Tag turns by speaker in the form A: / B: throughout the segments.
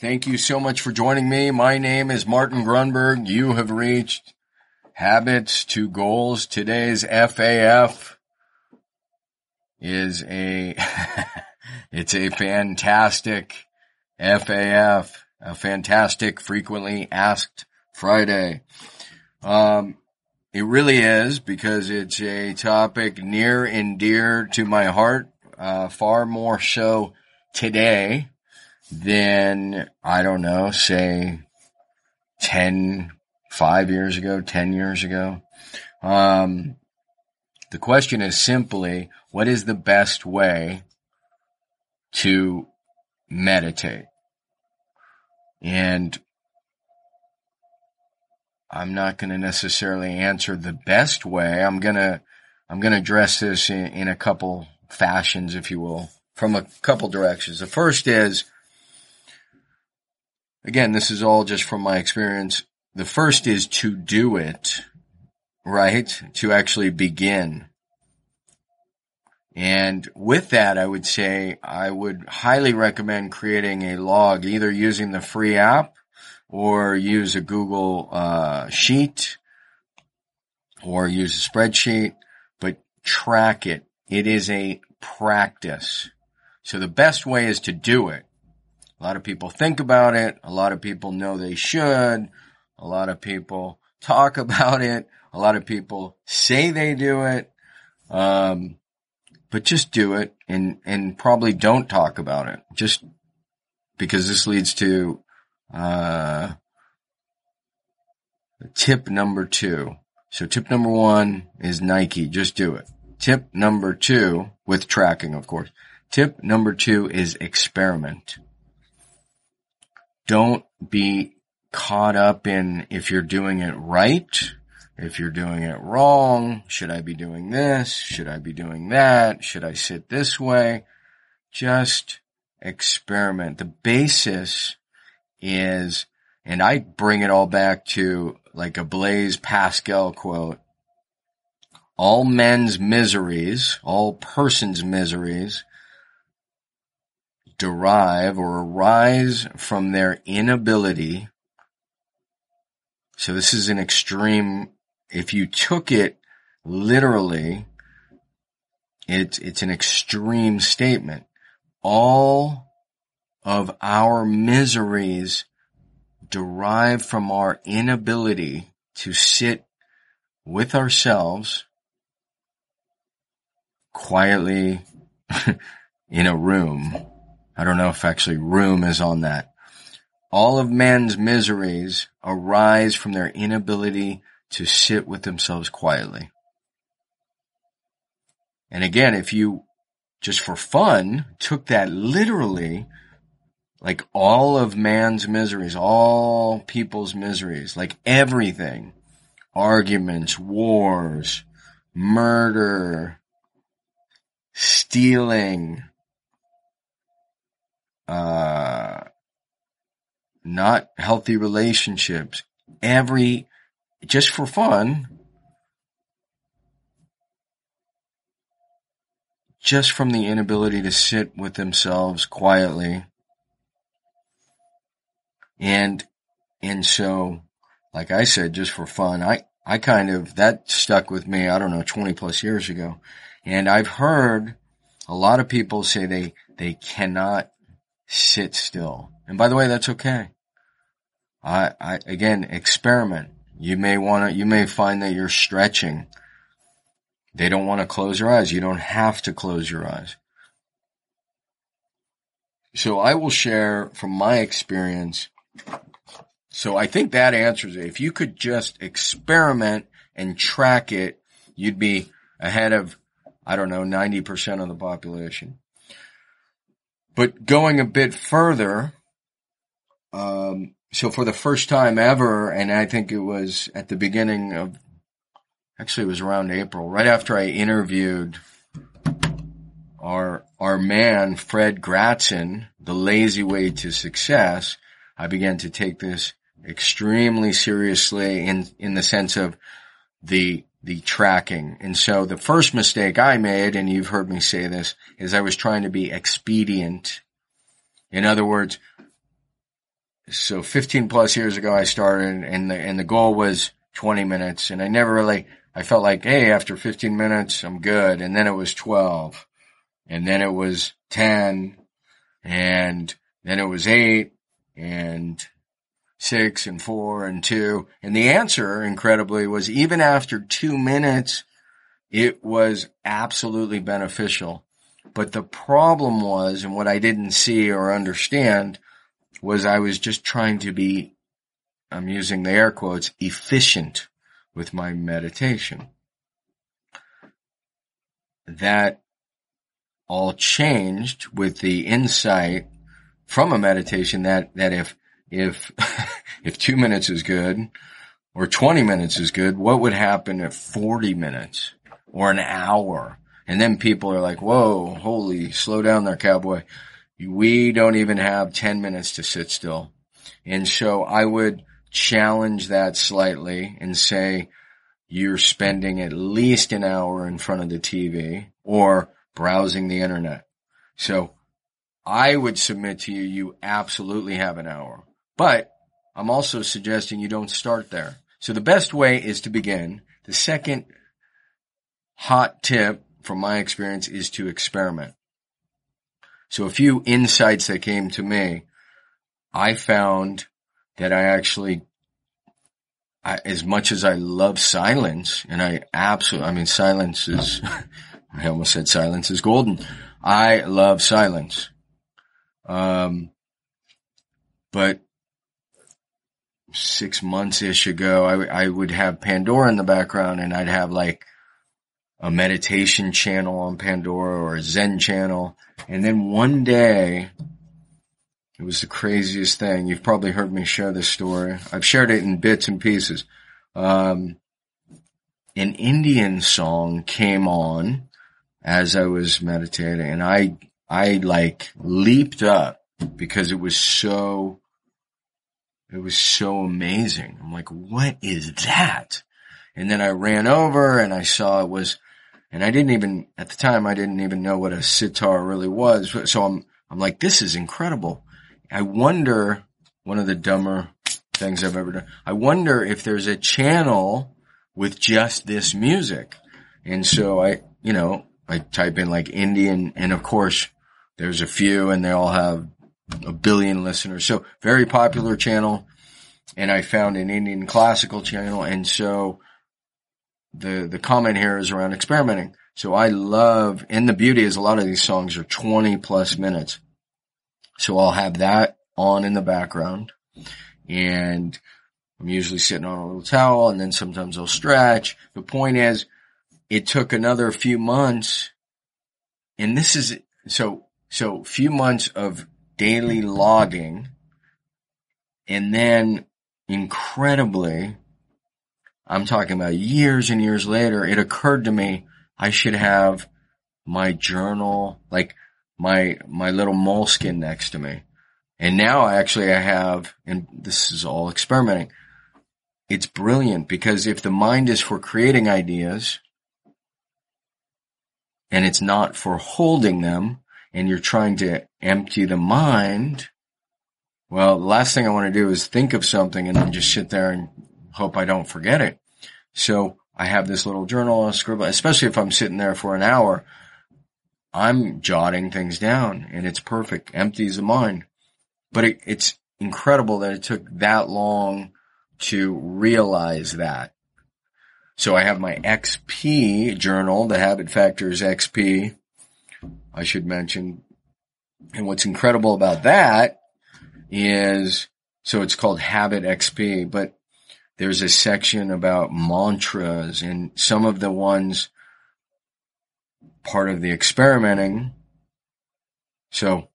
A: Thank you so much for joining me. My name is Martin Grunberg. You have reached Habits to Goals. Today's FAF is a, it's a fantastic FAF, a fantastic frequently asked Friday. Um, it really is because it's a topic near and dear to my heart, uh, far more so today than, I don't know, say 10, five years ago, 10 years ago. Um, the question is simply, what is the best way to meditate? And I'm not going to necessarily answer the best way. I'm going to, I'm going to address this in, in a couple fashions, if you will from a couple directions. The first is, again, this is all just from my experience. The first is to do it, right? To actually begin. And with that, I would say I would highly recommend creating a log, either using the free app or use a Google uh, sheet or use a spreadsheet, but track it. It is a practice. So the best way is to do it. A lot of people think about it. A lot of people know they should. A lot of people talk about it. A lot of people say they do it. Um, but just do it and, and probably don't talk about it. Just because this leads to, uh, tip number two. So tip number one is Nike. Just do it. Tip number two with tracking, of course. Tip number two is experiment. Don't be caught up in if you're doing it right, if you're doing it wrong, should I be doing this? Should I be doing that? Should I sit this way? Just experiment. The basis is, and I bring it all back to like a Blaise Pascal quote, all men's miseries, all persons' miseries derive or arise from their inability. So this is an extreme, if you took it literally, it's, it's an extreme statement. All of our miseries derive from our inability to sit with ourselves quietly in a room I don't know if actually room is on that. All of man's miseries arise from their inability to sit with themselves quietly. And again, if you just for fun took that literally, like all of man's miseries, all people's miseries, like everything, arguments, wars, murder, stealing, uh, not healthy relationships, every, just for fun, just from the inability to sit with themselves quietly. And, and so, like I said, just for fun, I, I kind of, that stuck with me, I don't know, 20 plus years ago. And I've heard a lot of people say they, they cannot sit still. And by the way, that's okay. I, I, again, experiment. You may want to, you may find that you're stretching. They don't want to close your eyes. You don't have to close your eyes. So I will share from my experience. So I think that answers it. If you could just experiment and track it, you'd be ahead of, I don't know, 90% of the population. But going a bit further, um, so for the first time ever, and I think it was at the beginning of, actually it was around April, right after I interviewed our, our man, Fred Gratzon, the lazy way to success, I began to take this extremely seriously in, in the sense of the, the tracking. And so the first mistake I made, and you've heard me say this, is I was trying to be expedient. In other words, so 15 plus years ago I started and the, and the goal was 20 minutes and I never really, I felt like, hey, after 15 minutes, I'm good. And then it was 12 and then it was 10 and then it was eight and six and four and two. And the answer, incredibly, was even after two minutes, it was absolutely beneficial. But the problem was, and what I didn't see or understand was I was just trying to be, I'm using the air quotes, efficient with my meditation. That all changed with the insight from a meditation that, that if if, if two minutes is good or 20 minutes is good, what would happen if 40 minutes or an hour? And then people are like, whoa, holy, slow down there, cowboy. We don't even have 10 minutes to sit still. And so I would challenge that slightly and say, you're spending at least an hour in front of the TV or browsing the internet. So I would submit to you, you absolutely have an hour. But I'm also suggesting you don't start there. So the best way is to begin. The second hot tip from my experience is to experiment. So a few insights that came to me, I found that I actually, I, as much as I love silence, and I absolutely, I mean, silence is, I almost said silence is golden. I love silence. Um, but six months ish ago, I, I would have Pandora in the background and I'd have like a meditation channel on Pandora or a Zen channel. And then one day, it was the craziest thing. You've probably heard me share this story. I've shared it in bits and pieces. Um, an Indian song came on as I was meditating and I, I like leaped up because it was so it was so amazing. I'm like, what is that? And then I ran over and I saw it was, and I didn't even, at the time, I didn't even know what a sitar really was. So I'm, I'm like, this is incredible. I wonder, one of the dumber things I've ever done, I wonder if there's a channel with just this music. And so I, you know, I type in like Indian and of course there's a few and they all have a billion listeners. So very popular channel. And I found an Indian classical channel. And so the, the comment here is around experimenting. So I love, and the beauty is a lot of these songs are 20 plus minutes. So I'll have that on in the background and I'm usually sitting on a little towel and then sometimes I'll stretch. The point is it took another few months and this is, so, so few months of daily logging. And then incredibly, I'm talking about years and years later, it occurred to me I should have my journal, like my, my little Moleskine next to me. And now actually I have, and this is all experimenting. It's brilliant because if the mind is for creating ideas and it's not for holding them, and you're trying to empty the mind, well, the last thing I want to do is think of something and then just sit there and hope I don't forget it. So I have this little journal, I scribble, especially if I'm sitting there for an hour, I'm jotting things down and it's perfect, empties the mind. But it, it's incredible that it took that long to realize that. So I have my XP journal, the Habit Factors XP, I should mention. And what's incredible about that is, so it's called Habit XP, but there's a section about mantras and some of the ones part of the experimenting. So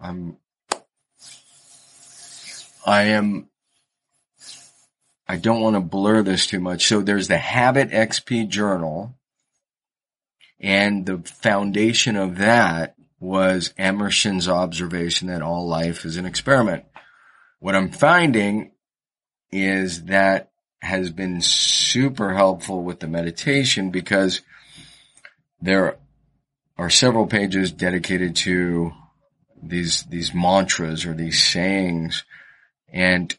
A: I'm, I am, I don't want to blur this too much. So there's the Habit XP journal and the foundation of that was Emerson's observation that all life is an experiment. What I'm finding is that has been super helpful with the meditation because there are several pages dedicated to these, these mantras or these sayings and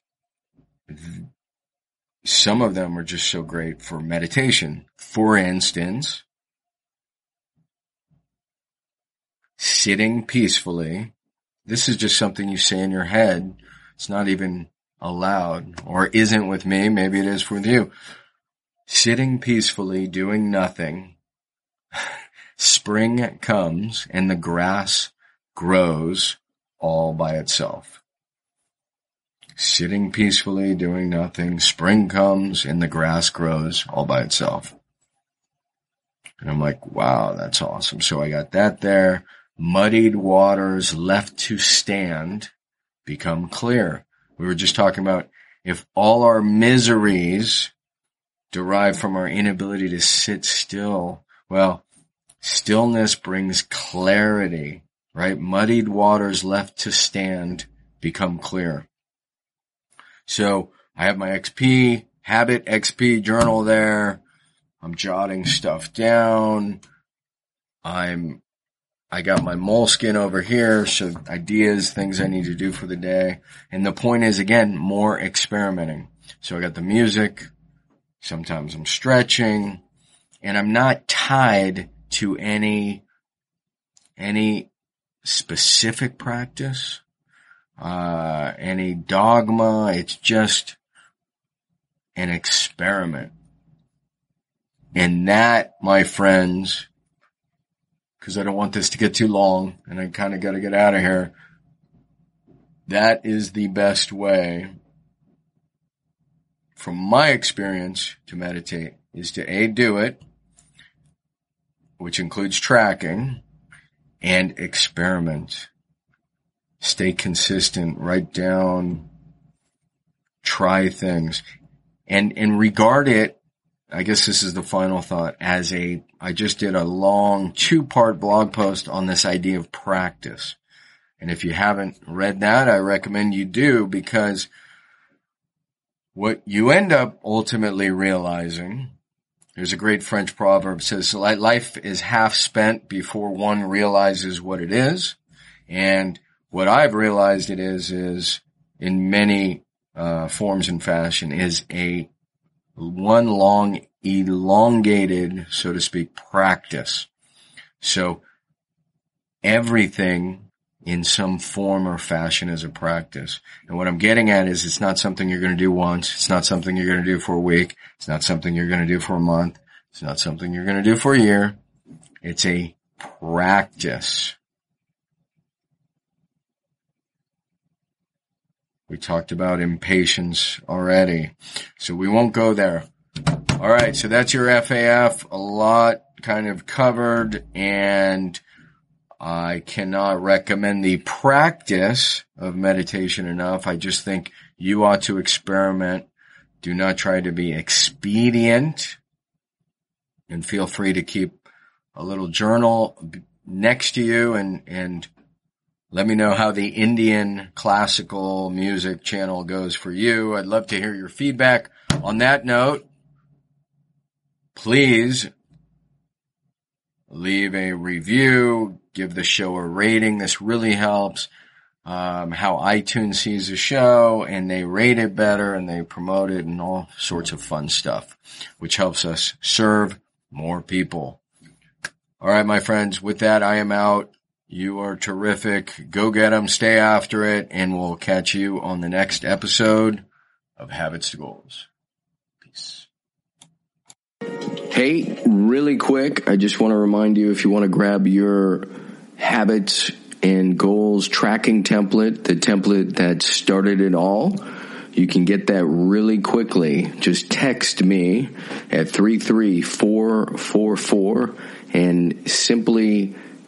A: some of them are just so great for meditation. For instance, sitting peacefully. This is just something you say in your head. It's not even aloud or isn't with me. Maybe it is with you. Sitting peacefully, doing nothing. Spring comes and the grass grows all by itself. Sitting peacefully, doing nothing. Spring comes and the grass grows all by itself. And I'm like, wow, that's awesome. So I got that there muddied waters left to stand become clear. We were just talking about if all our miseries derive from our inability to sit still, well, stillness brings clarity, right? Muddied waters left to stand become clear. So I have my XP, habit XP journal there. I'm jotting stuff down. I'm I got my Moleskine over here, so ideas, things I need to do for the day. And the point is again, more experimenting. So I got the music, sometimes I'm stretching, and I'm not tied to any, any specific practice, uh, any dogma. It's just an experiment. And that, my friends, because I don't want this to get too long and I kind of got to get out of here. That is the best way from my experience to meditate is to A, do it, which includes tracking and experiment. Stay consistent, write down, try things and, and regard it I guess this is the final thought as a, I just did a long two part blog post on this idea of practice. And if you haven't read that, I recommend you do because what you end up ultimately realizing, there's a great French proverb says life is half spent before one realizes what it is. And what I've realized it is, is in many uh, forms and fashion is a one long elongated, so to speak, practice. So everything in some form or fashion is a practice. And what I'm getting at is it's not something you're going to do once. It's not something you're going to do for a week. It's not something you're going to do for a month. It's not something you're going to do for a year. It's a practice. We talked about impatience already. So we won't go there. All right. So that's your FAF. A lot kind of covered and I cannot recommend the practice of meditation enough. I just think you ought to experiment. Do not try to be expedient and feel free to keep a little journal next to you and, and let me know how the Indian classical music channel goes for you. I'd love to hear your feedback. On that note, please leave a review, give the show a rating. This really helps. Um, how iTunes sees the show and they rate it better and they promote it and all sorts of fun stuff, which helps us serve more people. All right, my friends, with that, I am out. You are terrific. Go get them, stay after it, and we'll catch you on the next episode of Habits to Goals. Peace.
B: Hey, really quick, I just want to remind you if you want to grab your habits and goals tracking template, the template that started it all, you can get that really quickly. Just text me at 33444 and simply